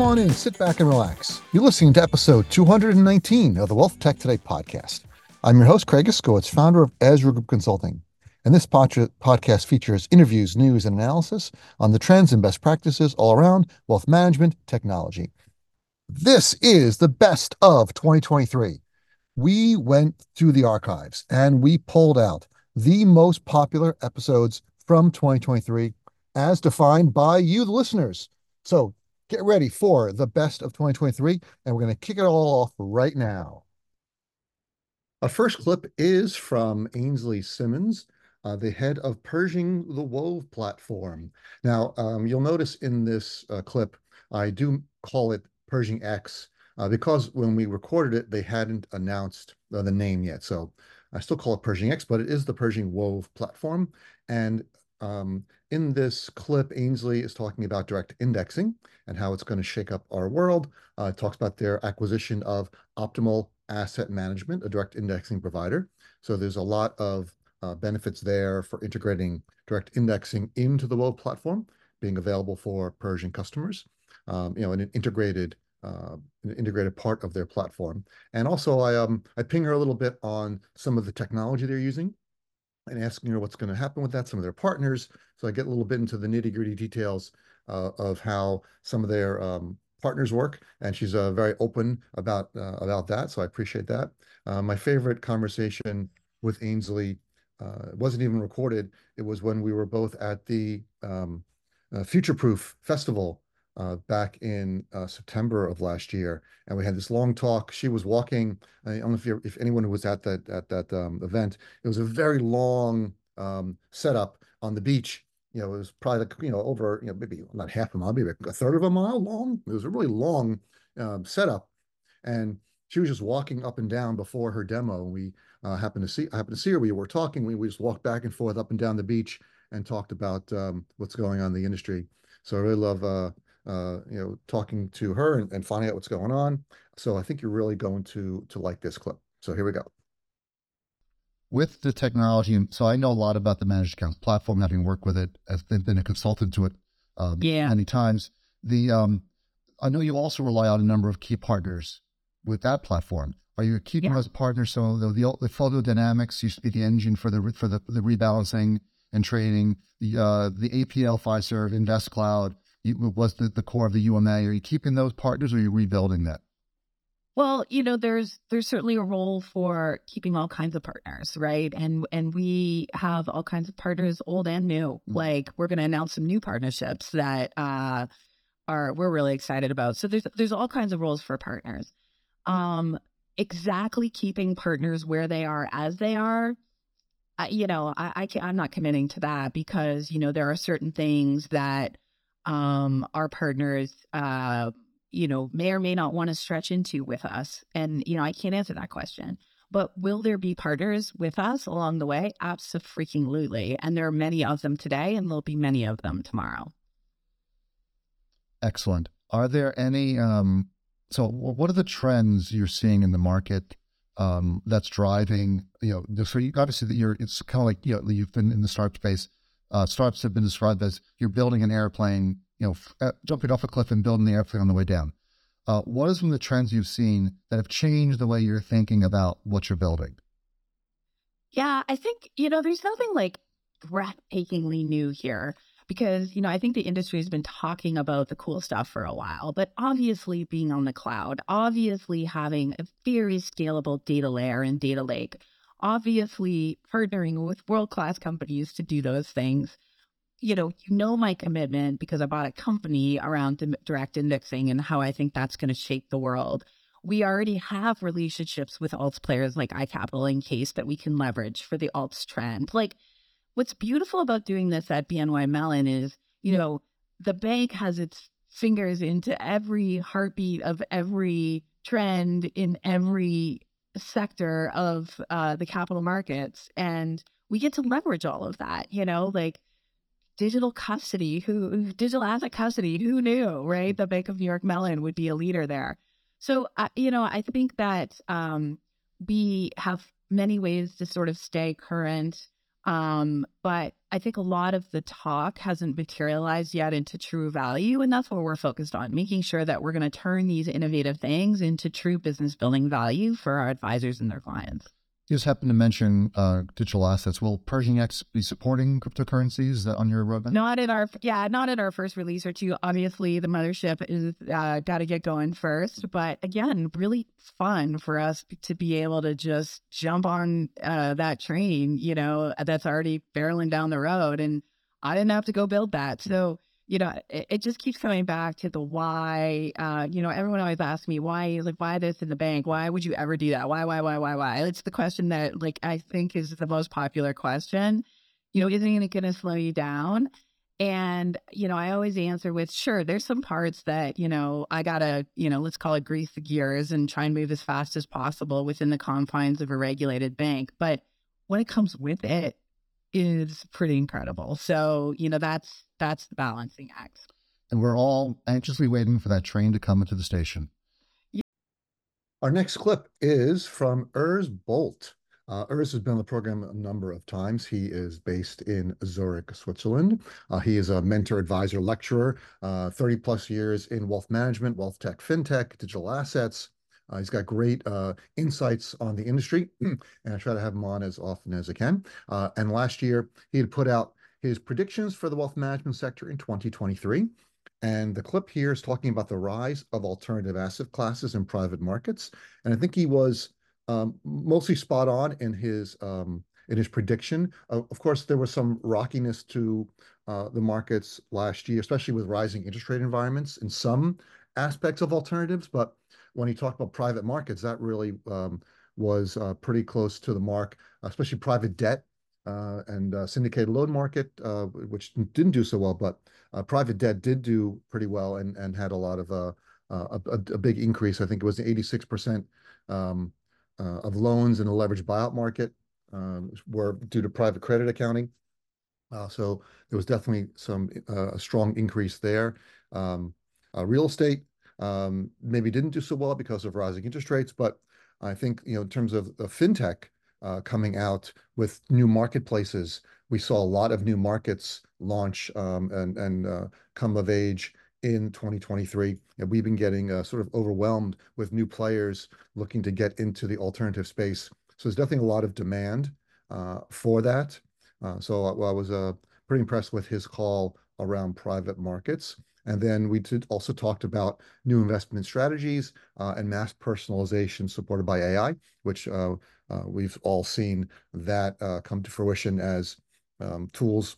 Come on in, sit back and relax. You're listening to episode 219 of the Wealth Tech Today podcast. I'm your host, Craig Iskowitz, founder of Ezra Group Consulting. And this pod- podcast features interviews, news, and analysis on the trends and best practices all around wealth management technology. This is the best of 2023. We went through the archives and we pulled out the most popular episodes from 2023 as defined by you, the listeners. So get ready for the best of 2023, and we're going to kick it all off right now. Our first clip is from Ainslie Simmons, uh, the head of Pershing the Wove platform. Now, um, you'll notice in this uh, clip, I do call it Pershing X uh, because when we recorded it, they hadn't announced uh, the name yet. So I still call it Pershing X, but it is the Pershing Wove platform. And um, in this clip, Ainslie is talking about direct indexing and how it's going to shake up our world. Uh, talks about their acquisition of Optimal Asset Management, a direct indexing provider. So there's a lot of uh, benefits there for integrating direct indexing into the Wove platform, being available for Pershing customers, um, you know, an integrated uh, an integrated part of their platform. And also, I um I ping her a little bit on some of the technology they're using and asking her what's going to happen with that, some of their partners. So I get a little bit into the nitty gritty details uh, of how some of their um, partners work, and she's uh, very open about uh, about that. So I appreciate that. Uh, my favorite conversation with Ainslie uh, wasn't even recorded. It was when we were both at the um, uh, Future Proof Festival uh, back in uh, September of last year, and we had this long talk. She was walking. I don't know if, if anyone who was at that at that um, event. It was a very long um, setup on the beach. You know, it was probably like, you know over you know maybe not half a mile, maybe a third of a mile long. It was a really long um, setup, and she was just walking up and down before her demo. We uh, happened to see happened to see her. We were talking. We, we just walked back and forth up and down the beach and talked about um, what's going on in the industry. So I really love uh, you know, talking to her and, and finding out what's going on. So I think you're really going to to like this clip. So here we go. With the technology, so I know a lot about the managed accounts platform, having worked with it, as been a consultant to it um, yeah. many times. The um, I know you also rely on a number of key partners with that platform. Are you keeping yeah. those partners? So the, the, the FolioDynamix used to be the engine for the for the, the rebalancing and trading. The uh, the APL Fiserv InvestCloud was the, the core of the UMA. Are you keeping those partners or are you rebuilding that? Well, you know, there's there's certainly a role for keeping all kinds of partners, right? And and we have all kinds of partners, old and new. Mm-hmm. Like we're going to announce some new partnerships that uh, are we're really excited about. So there's there's all kinds of roles for partners. Um, exactly keeping partners where they are as they are. Uh, you know, I, I can, I'm not committing to that because you know there are certain things that um, our partners, uh, you know, may or may not want to stretch into with us. And, you know, I can't answer that question. But will there be partners with us along the way? Absolutely. And there are many of them today, and there'll be many of them tomorrow. Excellent. Are there any, um, so what are the trends you're seeing in the market um, that's driving, you know, so you, obviously that you're, it's kind of like, you know, you've been in the startup space uh, startups have been described as you're building an airplane, you know, f- uh, jumping off a cliff and building the airplane on the way down. Uh, what are some of the trends you've seen that have changed the way you're thinking about what you're building? Yeah, I think, you know, there's nothing like breathtakingly new here because, you know, I think the industry has been talking about the cool stuff for a while, but obviously being on the cloud, obviously having a very scalable data layer and data lake obviously partnering with world class companies to do those things. You know, you know my commitment because I bought a company around direct indexing and how I think that's going to shape the world. We already have relationships with alts players like iCapital and CAIS that we can leverage for the alts trend. Like, what's beautiful about doing this at BNY Mellon is, you know, the bank has its fingers into every heartbeat of every trend in every sector of uh, the capital markets and we get to leverage all of that you know like digital custody who digital asset custody who knew right the bank of new york mellon would be a leader there. So uh, you know i think that um, we have many ways to sort of stay current Um, but I think a lot of the talk hasn't materialized yet into true value. And that's what we're focused on making sure that we're going to turn these innovative things into true business building value for our advisors and their clients. You just happened to mention uh, digital assets. Will Pershing X be supporting cryptocurrencies on your roadmap? Not in our, yeah, not in our first release or two. Obviously, the mothership is uh, got to get going first. But again, really fun for us to be able to just jump on uh, that train, you know, that's already barreling down the road, and I didn't have to go build that. So you know, it, it, just keeps coming back to the why. Uh, you know, everyone always asks me why, like, why this in the bank? Why would you ever do that? Why, why, why, why, why? It's the question that, like, I think is the most popular question. You know, isn't it going to slow you down? And, you know, I always answer with, sure, there's some parts that, you know, I got to, you know, let's call it grease the gears and try and move as fast as possible within the confines of a regulated bank. But when it comes with it, is pretty incredible. So, you know, that's that's the balancing act. And we're all anxiously waiting for that train to come into the station. Our next clip is from Urs Bolt. Uh, Urs has been on the program a number of times. He is based in Zurich, Switzerland. Uh, he is a mentor, advisor, lecturer, uh, 30 plus years in wealth management, wealth tech, fintech, digital assets. Uh, he's got great uh, insights on the industry, and I try to have him on as often as I can. Uh, and last year, he had put out his predictions for the wealth management sector in 2023. And the clip here is talking about the rise of alternative asset classes in private markets. And I think he was um, mostly spot on in his um, in his prediction. Uh, of course, there was some rockiness to uh, the markets last year, especially with rising interest rate environments in some aspects of alternatives. But when he talked about private markets, that really um, was uh, pretty close to the mark, especially private debt and uh, syndicated loan market, uh, which didn't do so well, but private debt did do pretty well and and had a lot of a, a big increase. I think it was 86% um, of loans in the leveraged buyout market um, were due to private credit accounting. So there was definitely some a strong increase there. Um, real estate um, maybe didn't do so well because of rising interest rates, but I think, you know, in terms of fintech uh, coming out with new marketplaces, we saw a lot of new markets launch um, and uh, come of age in 2023. And we've been getting uh, sort of overwhelmed with new players looking to get into the alternative space. So there's definitely a lot of demand for that. So I was pretty impressed with his call around private markets. And then we also talked about new investment strategies uh, and mass personalization supported by AI, which uh, uh, we've all seen that come to fruition as um, tools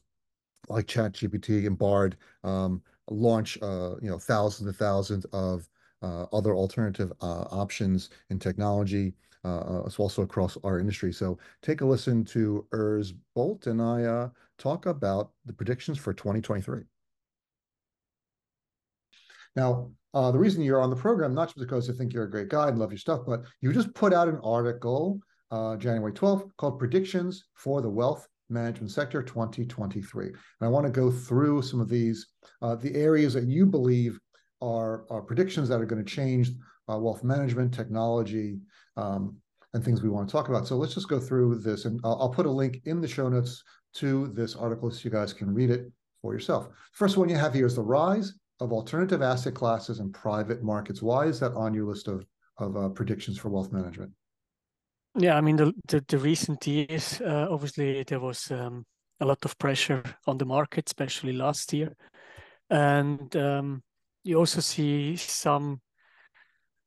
like ChatGPT and Bard um, launch, you know, thousands and thousands of other alternative options in technology, as also across our industry. So take a listen to Urs Bolt and I talk about the predictions for 2023. Now, uh, the reason you're on the program, not just because I think you're a great guy and love your stuff, but you just put out an article uh, January 12th called Predictions for the Wealth Management Sector 2023. And I want to go through some of these, uh, the areas that you believe are, are predictions that are going to change uh, wealth management, technology, um, and things we want to talk about. So let's just go through this. And I'll, I'll put a link in the show notes to this article so you guys can read it for yourself. First one you have here is the rise of alternative asset classes and private markets. Why is that on your list of of uh, predictions for wealth management? Yeah, I mean the the, the recent years, uh, obviously there was um, a lot of pressure on the market, especially last year, and um, you also see some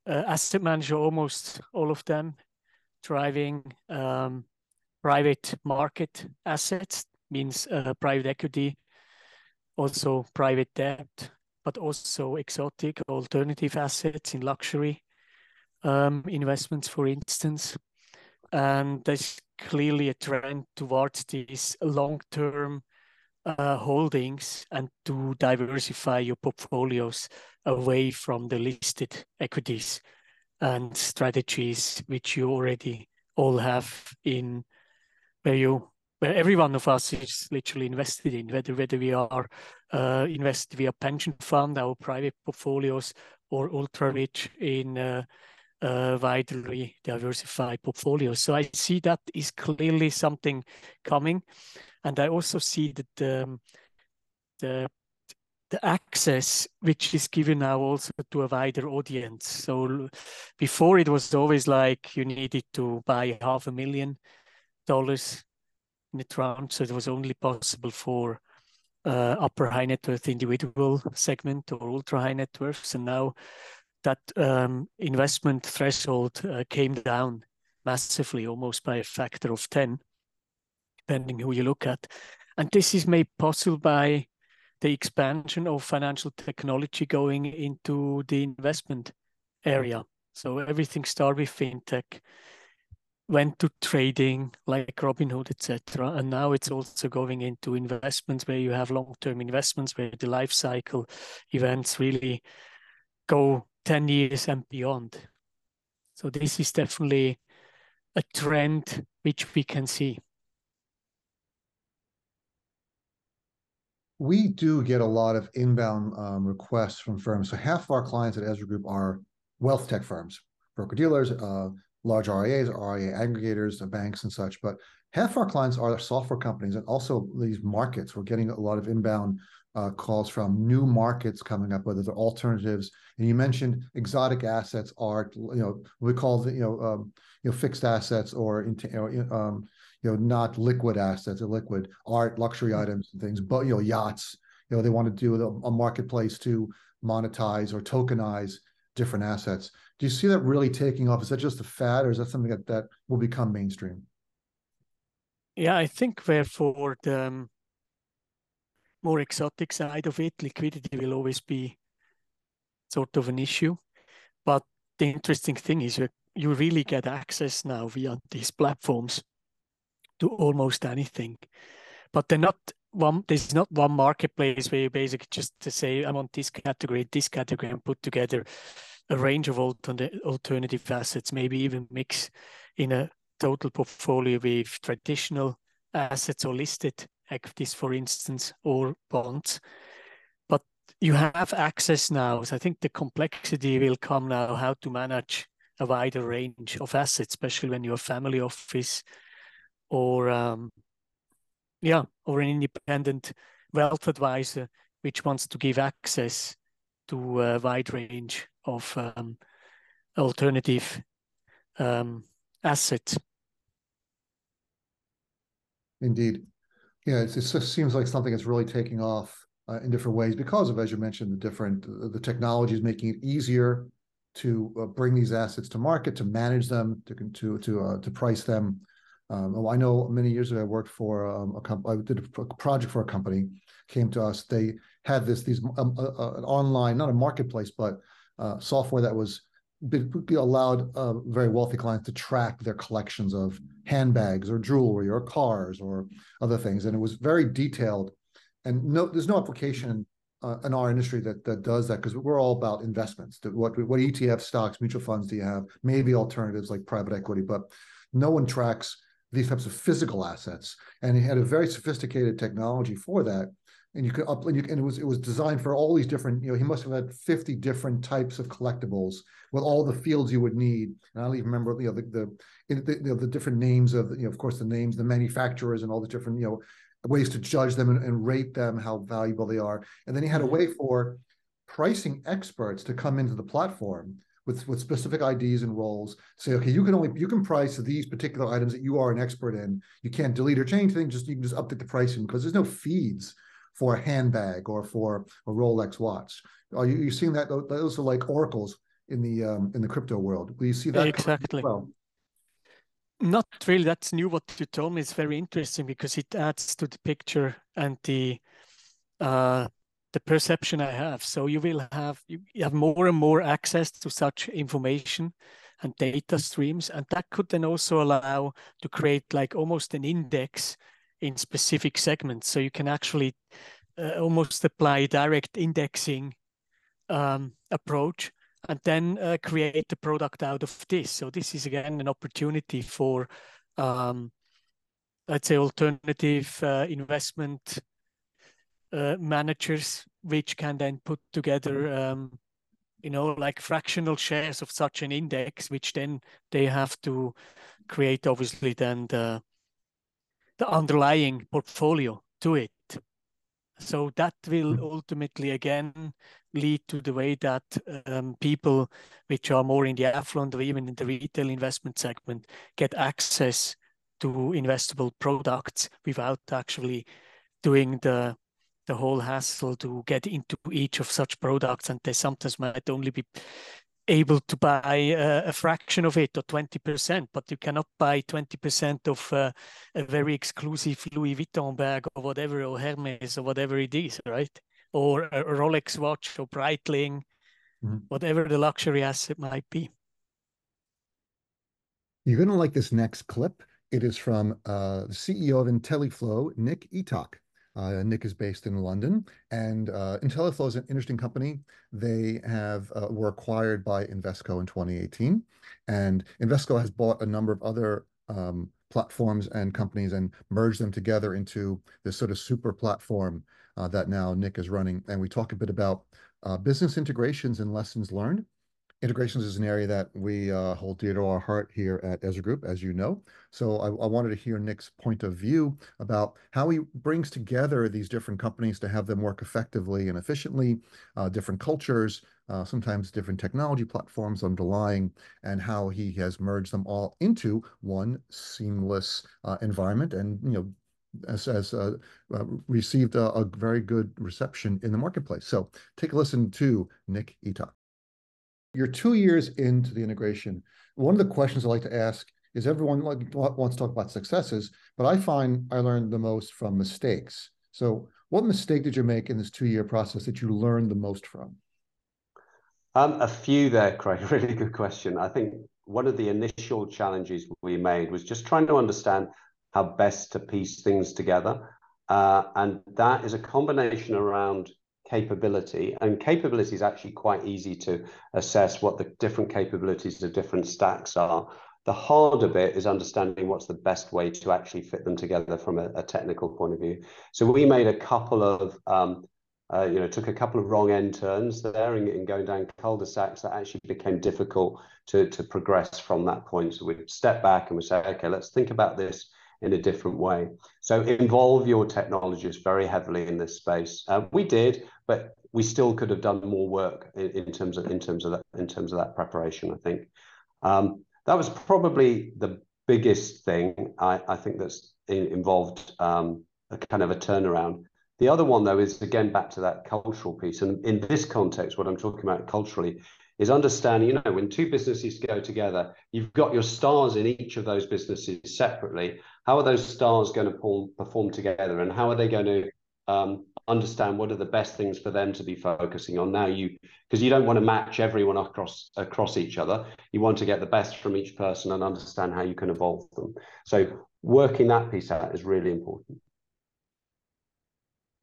uh, asset manager, almost all of them, driving um, private market assets, means uh, private equity, also private debt, but also exotic alternative assets in luxury um, investments, for instance. And there's clearly a trend towards these long-term uh, holdings and to diversify your portfolios away from the listed equities and strategies which you already all have in where you where every one of us is literally invested in, whether whether we are uh, invested via pension fund, our private portfolios, or ultra rich in uh, uh, widely diversified portfolios. So I see that is clearly something coming, and I also see that um, the the access which is given now also to a wider audience. So before it was always like you needed to buy half a million dollars round, so it was only possible for uh, upper high net worth individual segment or ultra high net worths, and now that um, investment threshold uh, came down massively, almost by a factor of 10, depending who you look at. And this is made possible by the expansion of financial technology going into the investment area. So everything started with fintech, went to trading like Robinhood, etc. And now it's also going into investments where you have long-term investments where the life cycle events really go 10 years and beyond. So this is definitely a trend which we can see. We do get a lot of inbound um, requests from firms. So half of our clients at Ezra Group are wealth tech firms, broker dealers, uh, large RIAs, RIA aggregators, uh, banks, and such. But half our clients are software companies and also these markets. We're getting a lot of inbound uh, calls from new markets coming up, whether they're alternatives. And you mentioned exotic assets, art, you know, we call it, you know, um, you know, fixed assets or, you know, um, you know, not liquid assets or liquid art, luxury mm-hmm. items and things, but, you know, yachts, you know, they want to do a marketplace to monetize or tokenize different assets. Do you see that really taking off? Is that just a fad or is that something that, that will become mainstream? Yeah, I think for the, um, more exotic side of it, liquidity will always be sort of an issue. But the interesting thing is you really get access now via these platforms to almost anything. But they're not one there's not one marketplace where you basically just to say I want this category, this category, and put together a range of alternative assets, maybe even mix in a total portfolio with traditional assets or listed equities, for instance, or bonds. But you have access now. So I think the complexity will come now how to manage a wider range of assets, especially when you're a family office or um, yeah, or an independent wealth advisor which wants to give access to a wide range of um, alternative um, assets. Indeed yeah, it just seems like something that's really taking off uh, in different ways because of, as you mentioned, the different uh, the technology is making it easier to uh, bring these assets to market, to manage them, to to to uh, to price them. Um, I know many years ago I worked for um, a company. I did a project for a company. Came to us. They had this these um, uh, uh, an online, not a marketplace, but software that was allowed uh, very wealthy clients to track their collections of handbags or jewelry or cars or other things, and it was very detailed. And no, there's no application uh, in our industry that that does that because we're all about investments. What what ETF stocks, mutual funds do you have? Maybe alternatives like private equity, but no one tracks these types of physical assets. And he had a very sophisticated technology for that and you could up and, you, and it was it was designed for all these different you know he must have had 50 different types of collectibles with all the fields you would need and i don't even remember you know the the, the, you know, the different names of you know of course the names the manufacturers and all the different you know ways to judge them and, and rate them how valuable they are and then he had a mm-hmm. way for pricing experts to come into the platform with, with specific IDs and roles. Say, okay, you can only you can price these particular items that you are an expert in. You can't delete or change things. Just you can just update the pricing because there's no feeds for a handbag or for a Rolex watch. Are you, you seeing that? Those are like oracles in the um, in the crypto world. Do you see that exactly? Well, not really. That's new. What you told me is very interesting because it adds to the picture and the uh, the perception I have. So you will have you have more and more access to such information and data streams, and that could then also allow to create like almost an index in specific segments. So you can actually uh, almost apply direct indexing um, approach and then uh, create a product out of this. So this is again an opportunity for, um, let's say, alternative uh, investment uh, managers, which can then put together um, you know, like fractional shares of such an index, which then they have to create obviously then the the underlying portfolio to it. So that will hmm. ultimately again lead to the way that um, people which are more in the affluent or even in the retail investment segment get access to investable products without actually doing the the whole hassle to get into each of such products and they sometimes might only be able to buy a, a fraction of it or 20%, but you cannot buy 20% of uh, a very exclusive Louis Vuitton bag or whatever, or Hermes or whatever it is, right? Or a Rolex watch or Breitling, mm-hmm. whatever the luxury asset might be. You're going to like this next clip. It is from uh, the CEO of Intelliflo, Nick Eatock. Uh, Nick is based in London, and uh, Intelliflo is an interesting company. They have uh, were acquired by Invesco in 2018, and Invesco has bought a number of other um, platforms and companies and merged them together into this sort of super platform uh, that now Nick is running. And we talk a bit about uh, business integrations and lessons learned. Integrations is an area that we uh, hold dear to our heart here at Ezra Group, as you know. So I, I, wanted to hear Nick's point of view about how he brings together these different companies to have them work effectively and efficiently, uh, different cultures, uh, sometimes different technology platforms underlying, and how he has merged them all into one seamless uh, environment. And you know, as, uh, uh, received a, a, very good reception in the marketplace. So take a listen to Nick Eatock. You're two years into the integration. One of the questions I like to ask is everyone wants to talk about successes, but I find I learned the most from mistakes. So, what mistake did you make in this two-year process that you learned the most from? Um, a few there, Craig. Really good question. I think one of the initial challenges we made was just trying to understand how best to piece things together. Uh, and that is a combination around capability. And capability is actually quite easy to assess what the different capabilities of different stacks are. The harder bit is understanding what's the best way to actually fit them together from a, a technical point of view. So we made a couple of, um, uh, you know, took a couple of wrong end turns there in going down cul-de-sacs that actually became difficult to, to progress from that point. So we'd step back and we say, okay, let's think about this in a different way. So involve your technologists very heavily in this space. Uh, we did, but we still could have done more work in, in, terms of in terms of that in terms of that preparation. I think um, that was probably the biggest thing. I, I think that's in, involved um, a kind of a turnaround. The other one, though, is again back to that cultural piece. And in this context, what I'm talking about culturally is understanding, you know, when two businesses go together, you've got your stars in each of those businesses separately. How are those stars going to perform together, and how are they going to um, understand what are the best things for them to be focusing on? Now, you because you don't want to match everyone across across each other. You want to get the best from each person and understand how you can evolve them. So, working that piece out is really important.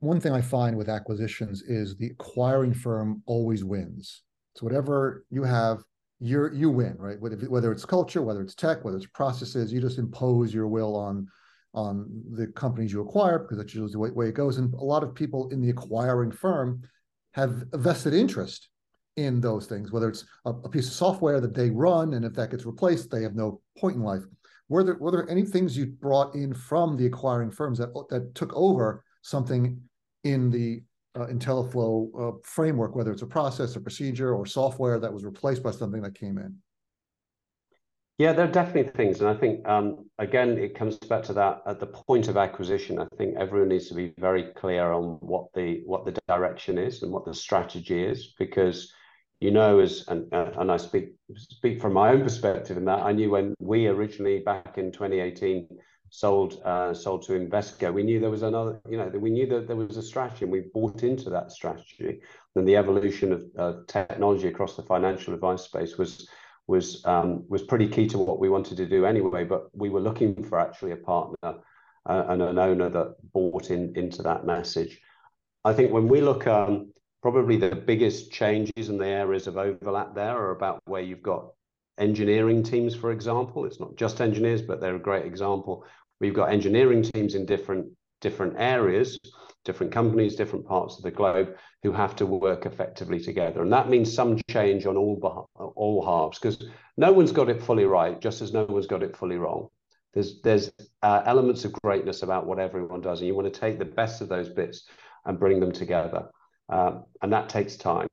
One thing I find with acquisitions is the acquiring firm always wins. So whatever you have, you you win, right? Whether it's culture, whether it's tech, whether it's processes, you just impose your will on on the companies you acquire because that's usually the way, it goes. And a lot of people in the acquiring firm have a vested interest in those things, whether it's a, a, piece of software that they run, and if that gets replaced, they have no point in life. Were there were there any things you brought in from the acquiring firms that that took over something in the uh, Intelliflo uh, framework, whether it's a process, a procedure, or software that was replaced by something that came in? Yeah, there are definitely things, and I think um, again it comes back to that at the point of acquisition. I think everyone needs to be very clear on what the what the direction is and what the strategy is, because you know, as and uh, and I speak speak from my own perspective in that I knew when we originally back in 2018 sold uh, sold to Invesco, we knew there was another, you know, we knew that there was a strategy, and we bought into that strategy. And the evolution of uh, technology across the financial advice space was was um, was pretty key to what we wanted to do anyway. But we were looking for actually a partner uh, and an owner that bought in into that message. I think when we look, um, probably the biggest changes in the areas of overlap there are about where you've got engineering teams, for example. It's not just engineers, but they're a great example We've got engineering teams in different different areas, different companies, different parts of the globe who have to work effectively together. And that means some change on all, all halves because no one's got it fully right, just as no one's got it fully wrong. There's, there's uh, elements of greatness about what everyone does, and you want to take the best of those bits and bring them together. Um, and that takes time.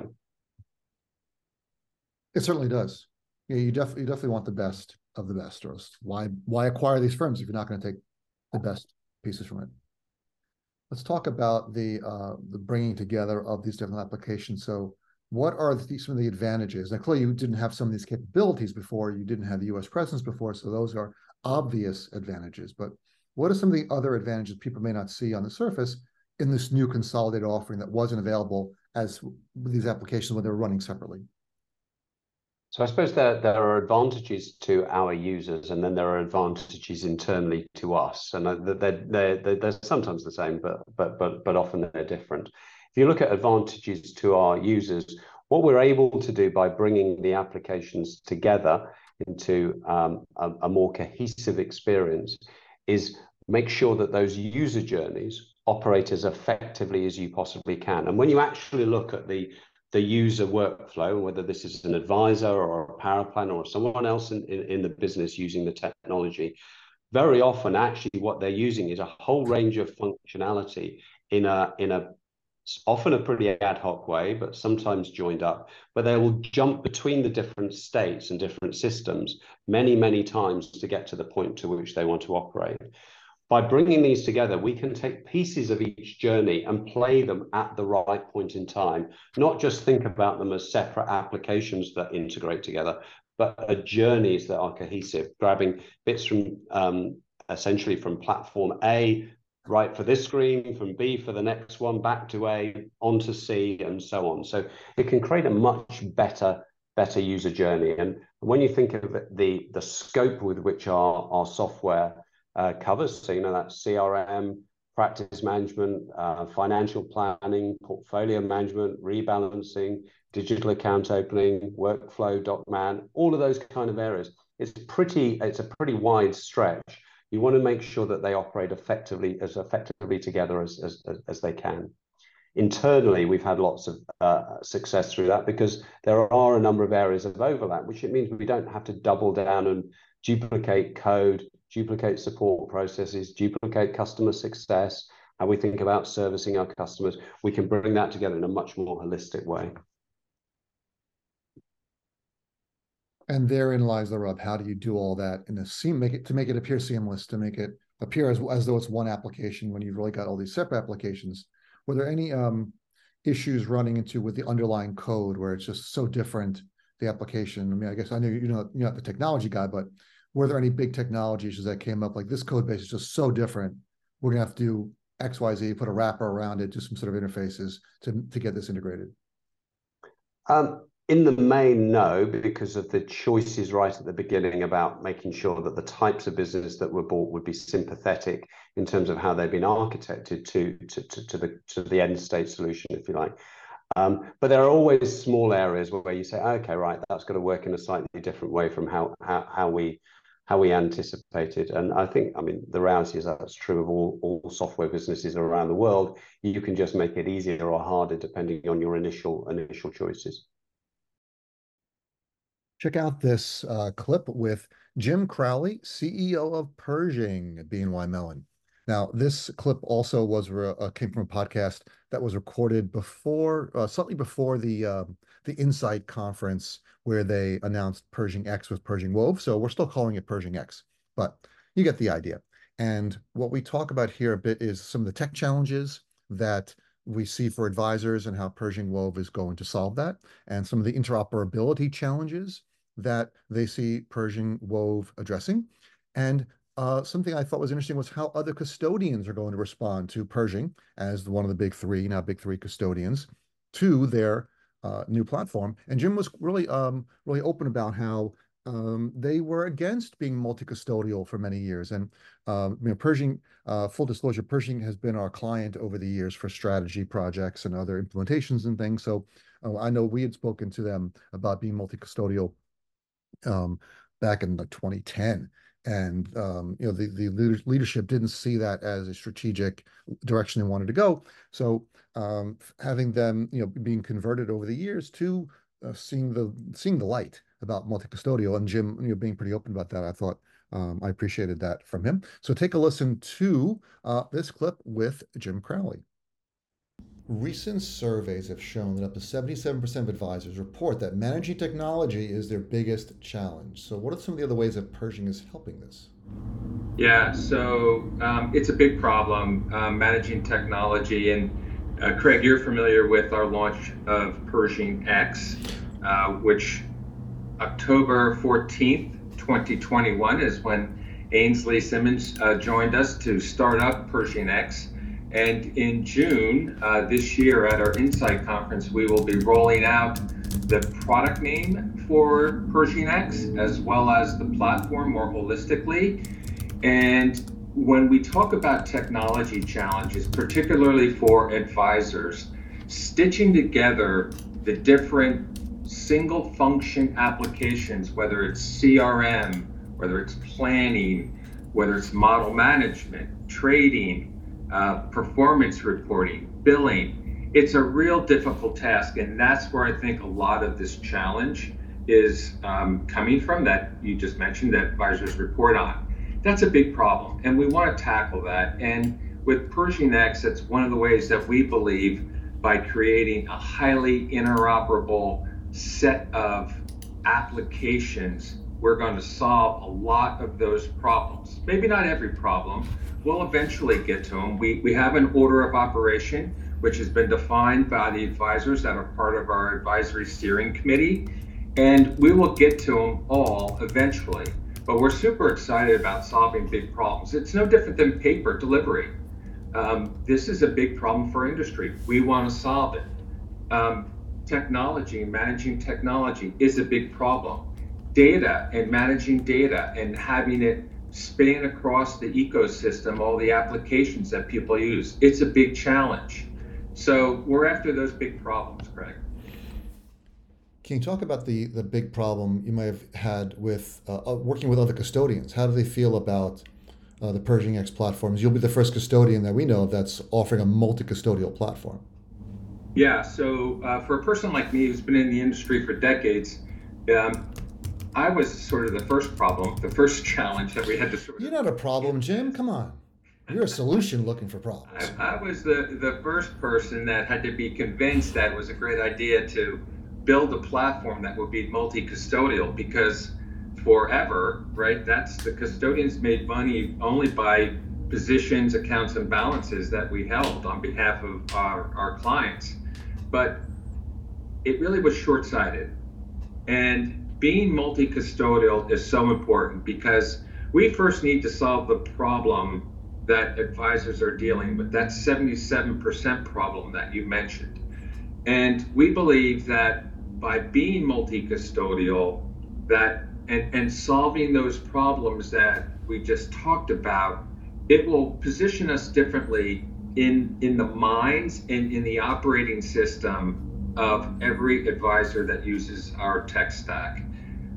It certainly does. Yeah, you, def- you definitely want the best of the best. Or why why acquire these firms if you're not going to take the best pieces from it? Let's talk about the uh, the bringing together of these different applications. So, what are the, some of the advantages? Now, clearly, you didn't have some of these capabilities before. You didn't have the U.S. presence before, so those are obvious advantages. But what are some of the other advantages people may not see on the surface in this new consolidated offering that wasn't available as these applications when they were running separately? So I suppose there, there are advantages to our users, and then there are advantages internally to us, and they're, they're, they're, they're sometimes the same, but but but but often they're different. If you look at advantages to our users, what we're able to do by bringing the applications together into um, a, a more cohesive experience is make sure that those user journeys operate as effectively as you possibly can. And when you actually look at the the user workflow, whether this is an advisor or a power planner or someone else in, in, in, the business using the technology, very often actually what they're using is a whole range of functionality in a in a often a pretty ad hoc way, but sometimes joined up, but they will jump between the different states and different systems many, many times to get to the point to which they want to operate. By bringing these together, we can take pieces of each journey and play them at the right point in time, not just think about them as separate applications that integrate together, but journeys that are cohesive, grabbing bits from um, essentially from platform A right for this screen, from B for the next one, back to A, onto C, and so on. So it can create a much better better user journey. And when you think of the the scope with which our, our software covers. So, you know, that's CRM, practice management, uh, financial planning, portfolio management, rebalancing, digital account opening, workflow, doc man, all of those kind of areas. It's pretty, it's a pretty wide stretch. You want to make sure that they operate effectively, as effectively together as, as, as they can. Internally, we've had lots of uh, success through that because there are a number of areas of overlap, which it means we don't have to double down and duplicate code duplicate support processes, duplicate customer success, how we think about servicing our customers. We can bring that together in a much more holistic way. And therein lies the rub. How do you do all that in a seam, make it to make it appear seamless, to make it appear as, as though it's one application when you've really got all these separate applications? Were there any um, issues running into with the underlying code where it's just so different, the application? I mean, I guess I know you know you're not the technology guy, but were there any big technology issues that came up? Like this code base is just so different. We're gonna have to do X, Y, Z, put a wrapper around it, do some sort of interfaces to to get this integrated. Um, in the main, no, because of the choices right at the beginning about making sure that the types of business that were bought would be sympathetic in terms of how they've been architected to to, to, to the to the end state solution, if you like. Um, but there are always small areas where you say, okay, right, that's going to work in a slightly different way from how how, how we how we anticipated. And I think, I mean, the reality is that's true of all, all software businesses around the world. You can just make it easier or harder depending on your initial initial choices. Check out this uh, clip with Jim Crowley, CEO of Pershing, BNY Mellon. Now, this clip also was uh, came from a podcast that was recorded before, uh, slightly before the uh, the Insight conference where they announced Pershing X with Pershing Wove. So we're still calling it Pershing X, but you get the idea. And what we talk about here a bit is some of the tech challenges that we see for advisors and how Pershing Wove is going to solve that, and some of the interoperability challenges that they see Pershing Wove addressing, and uh, something I thought was interesting was how other custodians are going to respond to Pershing as one of the big three, now big three custodians, to their uh, new platform. And Jim was really, um, really open about how um, they were against being multi-custodial for many years. And uh, you know, Pershing, uh, full disclosure, Pershing has been our client over the years for strategy projects and other implementations and things. So uh, I know we had spoken to them about being multi-custodial um, back in the 2010 and um, you know the the leadership didn't see that as a strategic direction they wanted to go. So um, having them you know being converted over the years to uh, seeing the seeing the light about multi-custodial and Jim you know being pretty open about that, I thought um, I appreciated that from him. So take a listen to uh, this clip with Jim Crowley. Recent surveys have shown that up to 77% of advisors report that managing technology is their biggest challenge. So, what are some of the other ways that Pershing is helping this? Yeah, so um, it's a big problem um, managing technology. And uh, Craig, you're familiar with our launch of Pershing X, uh, which October 14th, 2021 is when Ainslie Simmons uh, joined us to start up Pershing X. And in June uh, this year at our Insight conference, we will be rolling out the product name for Pershing X as well as the platform more holistically. And when we talk about technology challenges, particularly for advisors, stitching together the different single function applications, whether it's CRM, whether it's planning, whether it's model management, trading, uh, performance reporting, billing. It's a real difficult task, and that's where I think a lot of this challenge is um, coming from that you just mentioned that advisors report on. That's a big problem, and we want to tackle that. And with Pershing X, that's one of the ways that we believe by creating a highly interoperable set of applications, we're going to solve a lot of those problems. Maybe not every problem, we'll eventually get to them. We, we have an order of operation, which has been defined by the advisors that are part of our advisory steering committee, and we will get to them all eventually. But we're super excited about solving big problems. It's no different than paper delivery. Um, this is a big problem for industry. We want to solve it. Um, technology, managing technology is a big problem. Data and managing data and having it span across the ecosystem, all the applications that people use. It's a big challenge. So we're after those big problems, Craig. Can you talk about the the big problem you might have had with uh, uh, working with other custodians? How do they feel about uh, the Pershing X platforms? You'll be the first custodian that we know of that's offering a multi-custodial platform. Yeah. So uh, for a person like me who's been in the industry for decades, um, I was sort of the first problem, the first challenge that we had to sort of. You're not a problem, Jim. Come on. You're a solution looking for problems. I, I, was the, the first person that had to be convinced that it was a great idea to build a platform that would be multi custodial because forever, right, that's the custodians made money only by positions, accounts, and balances that we held on behalf of our, our clients. But it really was short sighted. And being multi-custodial is so important because we first need to solve the problem that advisors are dealing with that 77% problem that you mentioned. And we believe that by being multi-custodial that and, and solving those problems that we just talked about it will position us differently in in the minds and in the operating system of every advisor that uses our tech stack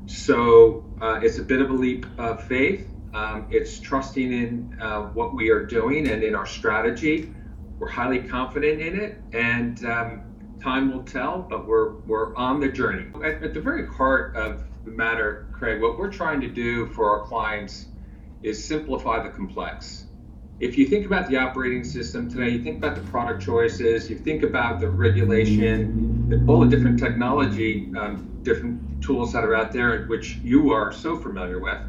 so uh, it's a bit of a leap of faith. Um, it's trusting in uh, what we are doing and in our strategy. We're highly confident in it, and um, time will tell. But we're we're on the journey. At, at the very heart of the matter, Craig, what we're trying to do for our clients is simplify the complex. If you think about the operating system today, you think about the product choices, you think about the regulation, all the different technology, um, different tools that are out there, which you are so familiar with,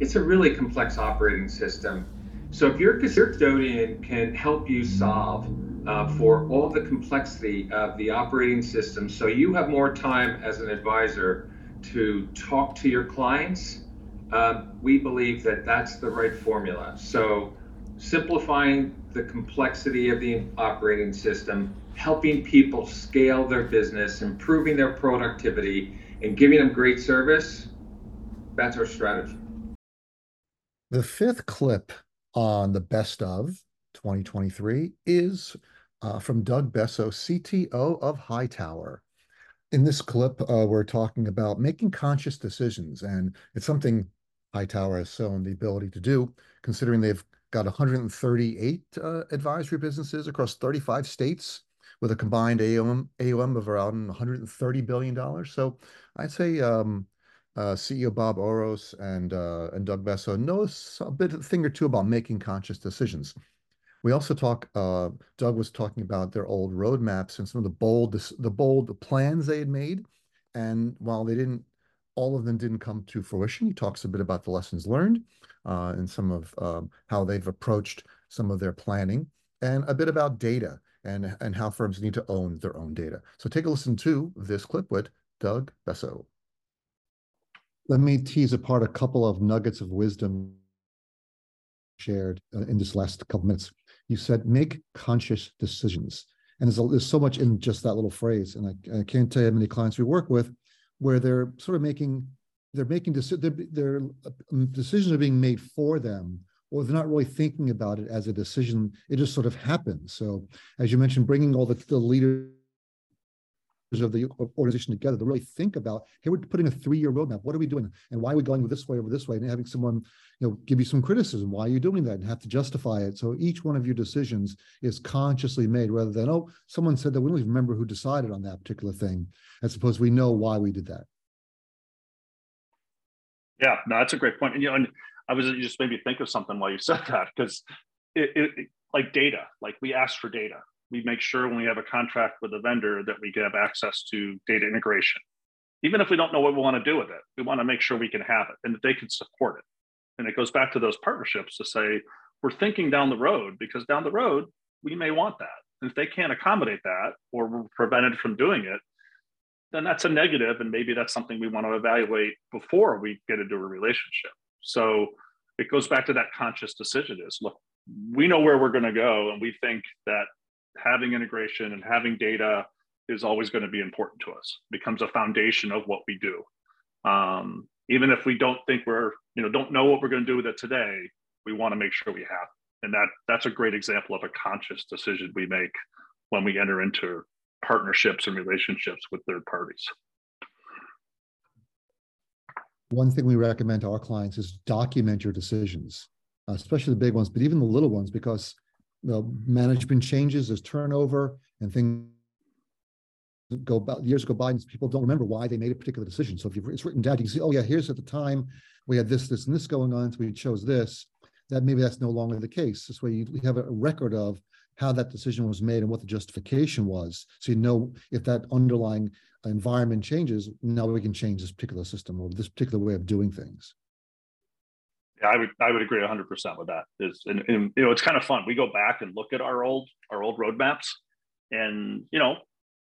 it's a really complex operating system. So if your custodian can help you solve uh, for all the complexity of the operating system, so you have more time as an advisor to talk to your clients, um, we believe that that's the right formula. So simplifying the complexity of the operating system, helping people scale their business, improving their productivity, and giving them great service, that's our strategy. The fifth clip on the best of 2023 is uh, from Doug Besso, CTO of Hightower. In this clip, uh, we're talking about making conscious decisions, and it's something Hightower has shown the ability to do, considering they've got 138 uh, advisory businesses across 35 states with a combined AUM, of around $130 billion. So I'd say um, uh, CEO Bob Oros and uh, and Doug Besso know a bit, a thing or two about making conscious decisions. We also talk. Uh, Doug was talking about their old roadmaps and some of the bold, the bold plans they had made, and while they didn't, all of them didn't come to fruition. He talks a bit about the lessons learned uh, and some of um, how they've approached some of their planning, and a bit about data and and how firms need to own their own data. So take a listen to this clip with Doug Besso. Let me tease apart a couple of nuggets of wisdom shared uh, in this last couple minutes. You said make conscious decisions. And there's, a, there's so much in just that little phrase. And I, I can't tell you how many clients we work with where they're sort of making, they're making, deci- their, um, decisions are being made for them or they're not really thinking about it as a decision. It just sort of happens. So as you mentioned, bringing all the, the leaders of the organization together to really think about hey we're putting a three-year roadmap what are we doing and why are we going this way over this way and having someone you know give you some criticism why are you doing that and have to justify it so each one of your decisions is consciously made rather than oh someone said that we don't even remember who decided on that particular thing as opposed we know why we did that yeah no that's a great point. point and you know and i was you just made me think of something while you said that because it, it like data like we ask for data we make sure when we have a contract with a vendor that we have access to data integration. Even if we don't know what we want to do with it, we want to make sure we can have it and that they can support it. And it goes back to those partnerships to say, we're thinking down the road because down the road, we may want that. And if they can't accommodate that or we're prevented from doing it, then that's a negative, And maybe that's something we want to evaluate before we get into a relationship. So it goes back to that conscious decision is look, we know where we're going to go. And we think that having integration and having data is always going to be important to us. It becomes a foundation of what we do. Um, even if we don't think we're you know don't know what we're going to do with it today we want to make sure we have. And that that's a great example of a conscious decision we make when we enter into partnerships and relationships with third parties one thing we recommend to our clients is document your decisions uh, especially the big ones but even the little ones because know, management changes, there's turnover, and things go about years go by and people don't remember why they made a particular decision. So if it's written down, you can see, oh yeah, here's at the time we had this, this, and this going on, so we chose this. That maybe that's no longer the case. This way you have a record of how that decision was made and what the justification was. So you know if that underlying environment changes, now we can change this particular system or this particular way of doing things. Yeah, I would I would agree 100 percent with that. Is and, and, you know it's kind of fun. We go back and look at our old our old roadmaps, and you know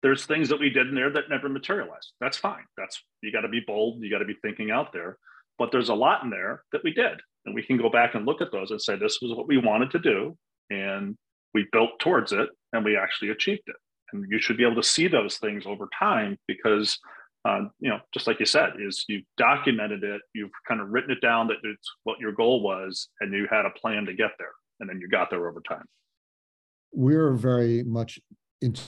there's things that we did in there that never materialized. That's fine. That's you got to be bold. You got to be thinking out there. But there's a lot in there that we did, and we can go back and look at those and say this was what we wanted to do, and we built towards it, and we actually achieved it. And you should be able to see those things over time because uh, you know, just like you said, is you've documented it, you've kind of written it down that it's what your goal was, and you had a plan to get there, and then you got there over time. We're very much into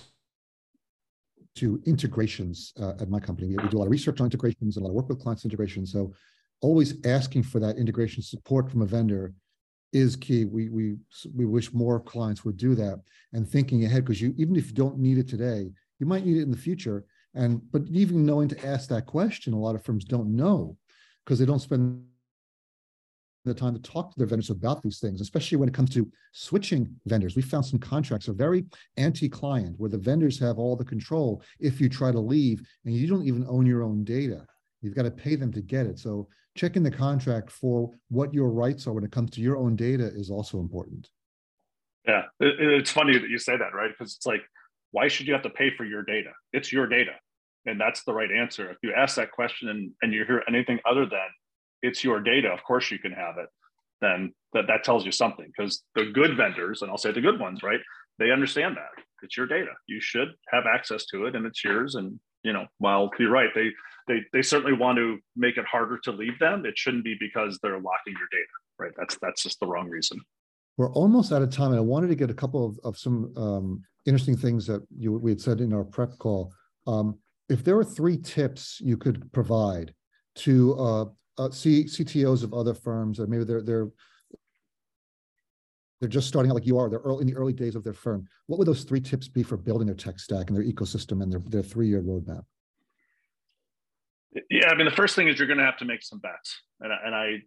integrations uh, at my company. We, do a lot of research on integrations and a lot of work with clients integration. So always asking for that integration support from a vendor is key. We we we wish more clients would do that and thinking ahead because you even if you don't need it today, you might need it in the future and but even knowing to ask that question, a lot of firms don't know because they don't spend the time to talk to their vendors about these things, especially when it comes to switching vendors. We found some contracts are very anti-client where the vendors have all the control if you try to leave and you don't even own your own data. You've got to pay them to get it. So checking the contract for what your rights are when it comes to your own data is also important. Yeah, it's funny that you say that, right? Because it's like, why should you have to pay for your data? It's your data and that's the right answer. If you ask that question and, and you hear anything other than it's your data, of course you can have it, then that, that tells you something because the good vendors, and I'll say the good ones, right? They understand that it's your data. You should have access to it and it's yours. And, you know, while you're right, they, they, they certainly want to make it harder to leave them. It shouldn't be because they're locking your data, right? That's, that's just the wrong reason. We're almost out of time. And I wanted to get a couple of, of some um, interesting things that you, we had said in our prep call. Um, if there were three tips you could provide to uh, uh, C, CTOs of other firms, or maybe they're they're they're just starting out like you are. They're early in the early days of their firm. What would those three tips be for building their tech stack and their ecosystem and their their three year roadmap? Yeah, I mean, the first thing is you're going to have to make some bets, and and I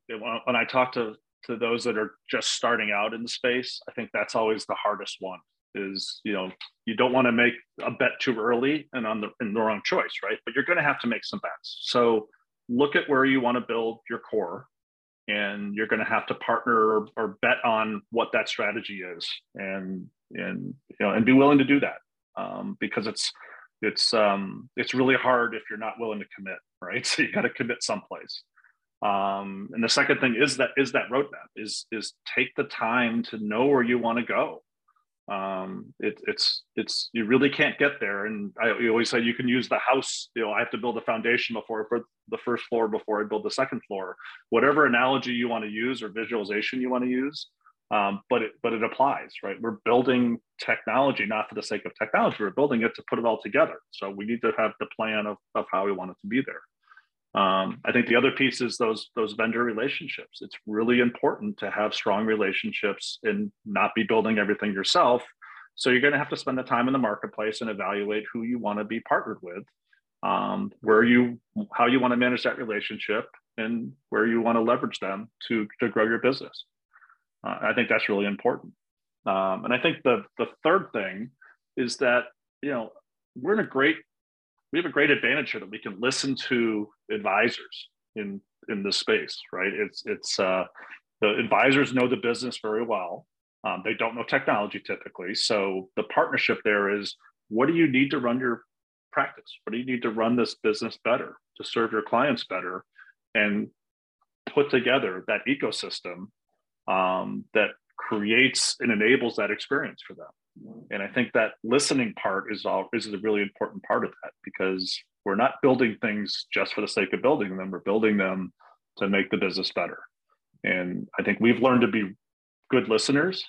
when I talk to to those that are just starting out in the space, I think that's always the hardest one. Is you know you don't want to make a bet too early and on the in the wrong choice, right? But you're going to have to make some bets. So look at where you want to build your core and you're going to have to partner or, or, bet on what that strategy is and and you know and be willing to do that um, because it's it's um, it's really hard if you're not willing to commit right? So you got to commit someplace. Um, and the second thing is that is that roadmap is is take the time to know where you want to go um, it, it's it's you really can't get there. And I always say you can use the house. You know, I have to build a foundation before for the first floor before I build the second floor. Whatever analogy you want to use or visualization you want to use, um, but it but it applies, right? We're building technology not for the sake of technology. We're building it to put it all together. So we need to have the plan of of how we want it to be there. Um, I think the other piece is those those vendor relationships. It's really important to have strong relationships and not be building everything yourself. So you're going to have to spend the time in the marketplace and evaluate who you want to be partnered with, um, where you how you want to manage that relationship, and where you want to leverage them to to grow your business. Uh, I think that's really important. Um, and I think the the third thing is that you know we're in a great we have a great advantage here that we can listen to advisors in in this space, right? It's it's uh, the advisors know the business very well. Um, they don't know technology typically, so the partnership there is what do you need to run your practice? What do you need to run this business better to serve your clients better, and put together that ecosystem um, that creates and enables that experience for them and i think that listening part is all is a really important part of that because we're not building things just for the sake of building them we're building them to make the business better. And i think we've learned to be good listeners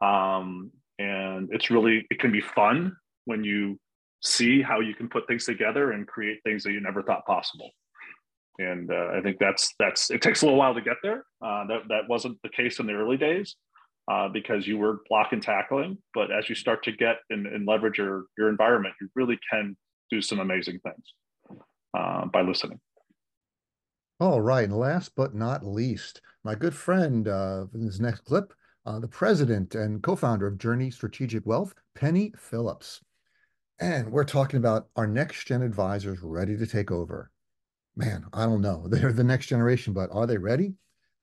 um, and it's really it can be fun when you see how you can put things together and create things that you never thought possible. And uh, i think that's that's it takes a little while to get there. Uh, that, that wasn't the case in the early days uh, because you were block and tackling. But as you start to get and, and leverage your, your environment, you really can do some amazing things uh, by listening. All right. And last but not least, my good friend uh, in this next clip, uh, the president and co founder of Journey Strategic Wealth, Penny Phillips. And we're talking about our next gen advisors ready to take over. Man, I don't know. They're the next generation, but are they ready?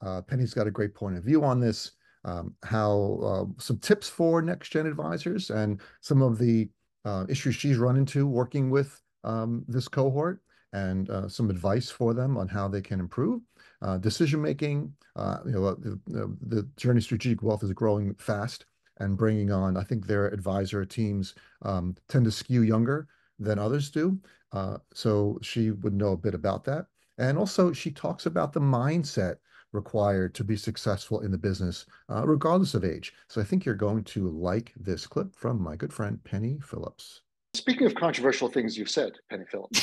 Uh, Penny's got a great point of view on this um, how uh, some tips for next gen advisors and some of the uh, issues she's run into working with um, this cohort and uh, some advice for them on how they can improve uh, decision making. Uh, you know, the, the, Journey Strategic Wealth is growing fast and bringing on. I think their advisor teams um, tend to skew younger than others do. Uh, so she would know a bit about that. And also, she talks about the mindset required to be successful in the business, uh, regardless of age. So I think you're going to like this clip from my good friend Penny Phillips. Speaking of controversial things you've said, Penny Phillips,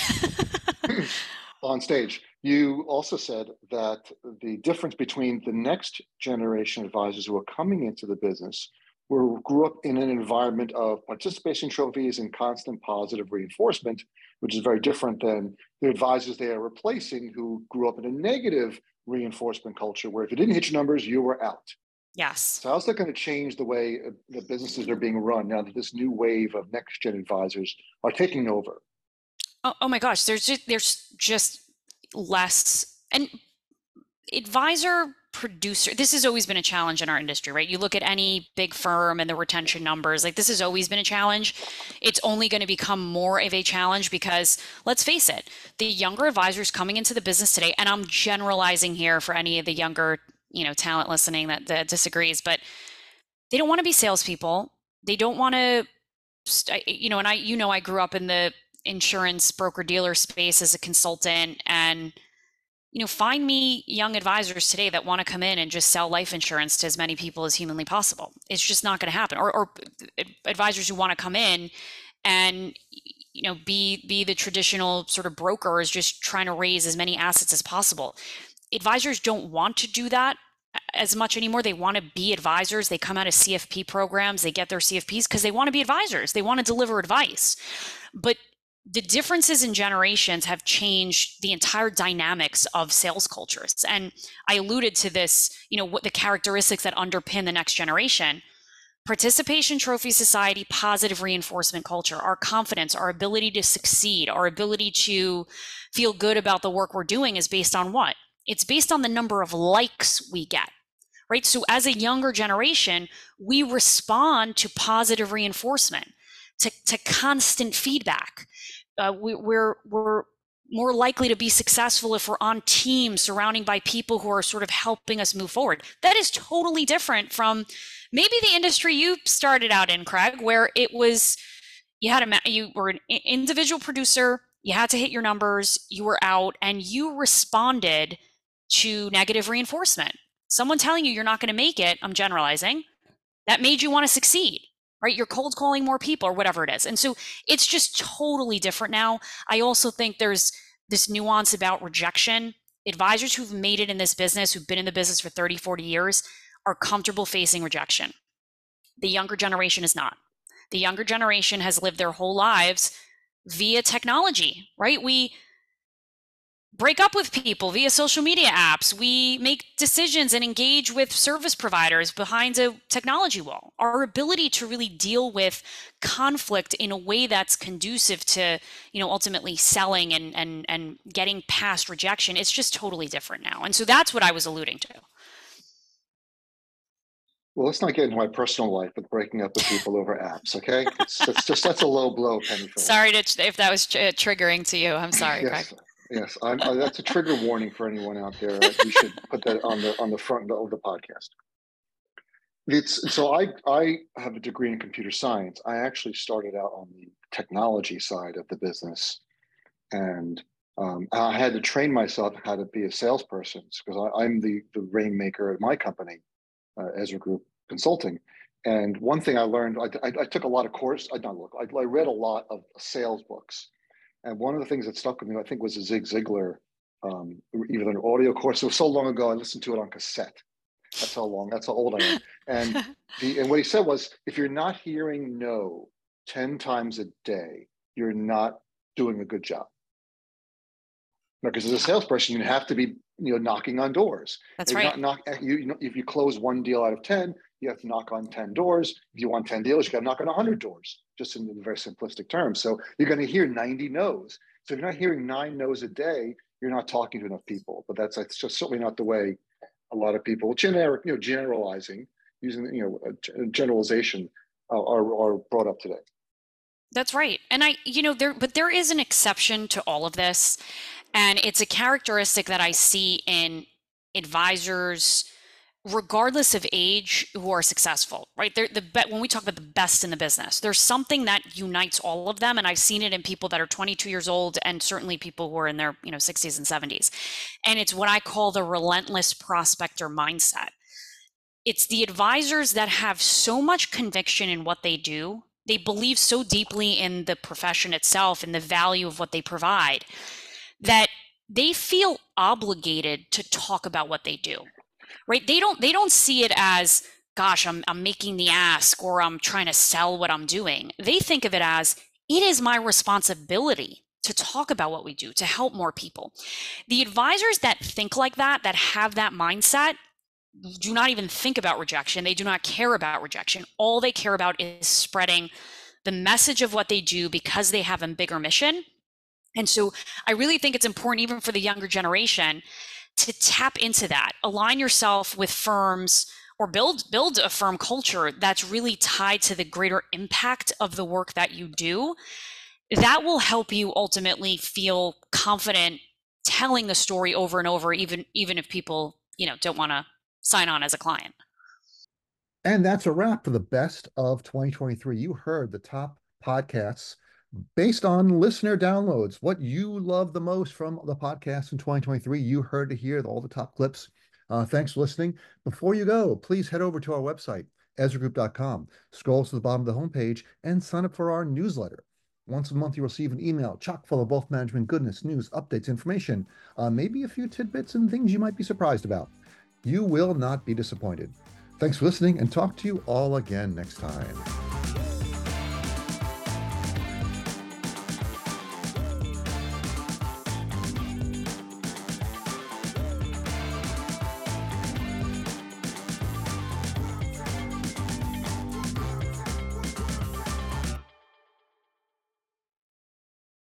on stage, you also said that the difference between the next generation advisors who are coming into the business who grew up in an environment of participation trophies and constant positive reinforcement, which is very different than the advisors they are replacing who grew up in a negative reinforcement culture where if you didn't hit your numbers, you were out. Yes. So how's that going to change the way uh, the businesses are being run now that this new wave of next gen advisors are taking over? Oh, oh my gosh, there's just, there's just less and advisor producer this has always been a challenge in our industry right? You look at any big firm and the retention numbers like this has always been a challenge. It's only going to become more of a challenge because let's face it the younger advisors coming into the business today and i'm generalizing here for any of the younger you know talent listening that, that disagrees but they don't want to be salespeople. They don't want to you know and i you know i grew up in the insurance broker dealer space as a consultant and you know, find me young advisors today that want to come in and just sell life insurance to as many people as humanly possible. It's just not going to happen. Or, or uh, advisors who want to come in and you know be be the traditional sort of broker is just trying to raise as many assets as possible. advisors don't want to do that uh, as much anymore. They want to be advisors. They come out of CFP programs, they get their CFPs because they want to be advisors. They want to deliver advice. But the differences in generations have changed the entire dynamics of sales cultures. And I alluded to this, you know, what the characteristics that underpin the next generation. Participation trophy society, positive reinforcement culture, our confidence, our ability to succeed, our ability to feel good about the work we're doing is based on what? It's based on the number of likes we get, right? So as a younger generation, we respond to positive reinforcement, to, to constant feedback. Uh, we, we're, we're more likely to be successful if we're on teams surrounding by people who are sort of helping us move forward. That is totally different from maybe the industry you started out in, Craig, where it was you had a you were an individual producer, you had to hit your numbers, you were out, and you responded to negative reinforcement. Someone telling you you're not going to make it, I'm generalizing, that made you want to succeed, right? You're cold calling more people or whatever it is. And so it's just totally different now. I also think there's this nuance about rejection. Advisors who've made it in this business, who've been in the business for 30, 40 years, are comfortable facing rejection. The younger generation is not. The younger generation has lived their whole lives via technology, right? We break up with people via social media apps. We make decisions and engage with service providers behind a technology wall. Our ability to really deal with conflict in a way that's conducive to, you know, ultimately selling and and and getting past rejection, it's just totally different now. And so that's what I was alluding to. Well, let's not get into my personal life with breaking up with people over apps, okay? It's, that's just that's a low blow, Penny. Sorry to, if that was tr- triggering to you. I'm sorry, yes. Yes, uh, that's a trigger warning for anyone out there. We should put that on the on the front of the podcast. It's so I I have a degree in computer science. I actually started out on the technology side of the business, and um, I had to train myself how to be a salesperson because I'm the the rainmaker at my company, uh, Ezra Group Consulting. And one thing I learned, I, I, I took a lot of course. I not look. I, I read a lot of sales books and one of the things that stuck with me, I think, was a Zig Ziglar, um, even an audio course. It was so long ago, I listened to it on cassette. That's how long, that's how old I am. And, the, and what he said was if you're not hearing no 10 times a day, you're not doing a good job. Because as a salesperson, you have to be, you know, knocking on doors. That's if right. Knock, you, you know, if you close one deal out of 10, you have to knock on 10 doors. If you want 10 deals, you got to knock on 100 doors, just in very simplistic terms. So you're going to hear 90 no's. So if you're not hearing nine no's a day, you're not talking to enough people. But that's, just certainly not the way a lot of people, generic, you know, generalizing, using, you know, generalization uh, are, are brought up today. That's right. And I, you know, there, but there is an exception to all of this. And it's a characteristic that I see in advisors, regardless of age who are successful right? They're the when we talk about the best in the business there's something that unites all of them and i've seen it in people that are 22 years old and certainly people who are in their you know 60s and 70s and it's what i call the relentless prospector mindset. It's the advisors that have so much conviction in what they do they believe so deeply in the profession itself and the value of what they provide that they feel obligated to talk about what they do right? They don't they don't see it as gosh i'm i'm making the ask or i'm trying to sell what i'm doing. They think of it as it is my responsibility to talk about what we do to help more people. The advisors that think like that that have that mindset do not even think about rejection. They do not care about rejection. All they care about is spreading the message of what they do because they have a bigger mission. And so i really think it's important even for the younger generation to tap into that align yourself with firms or build build a firm culture that's really tied to the greater impact of the work that you do that will help you ultimately feel confident telling the story over and over even even if people you know don't want to sign on as a client. And that's a wrap for the best of 2023 you heard the top podcasts based on listener downloads, what you love the most from the podcast in 2023. You heard to hear all the top clips. Uh, thanks for listening. Before you go, please head over to our website, EzraGroup.com. Scroll to the bottom of the homepage and sign up for our newsletter. Once a month, you'll receive an email chock full of wealth management goodness, news, updates, information, uh, maybe a few tidbits and things you might be surprised about. You will not be disappointed. Thanks for listening and talk to you all again next time.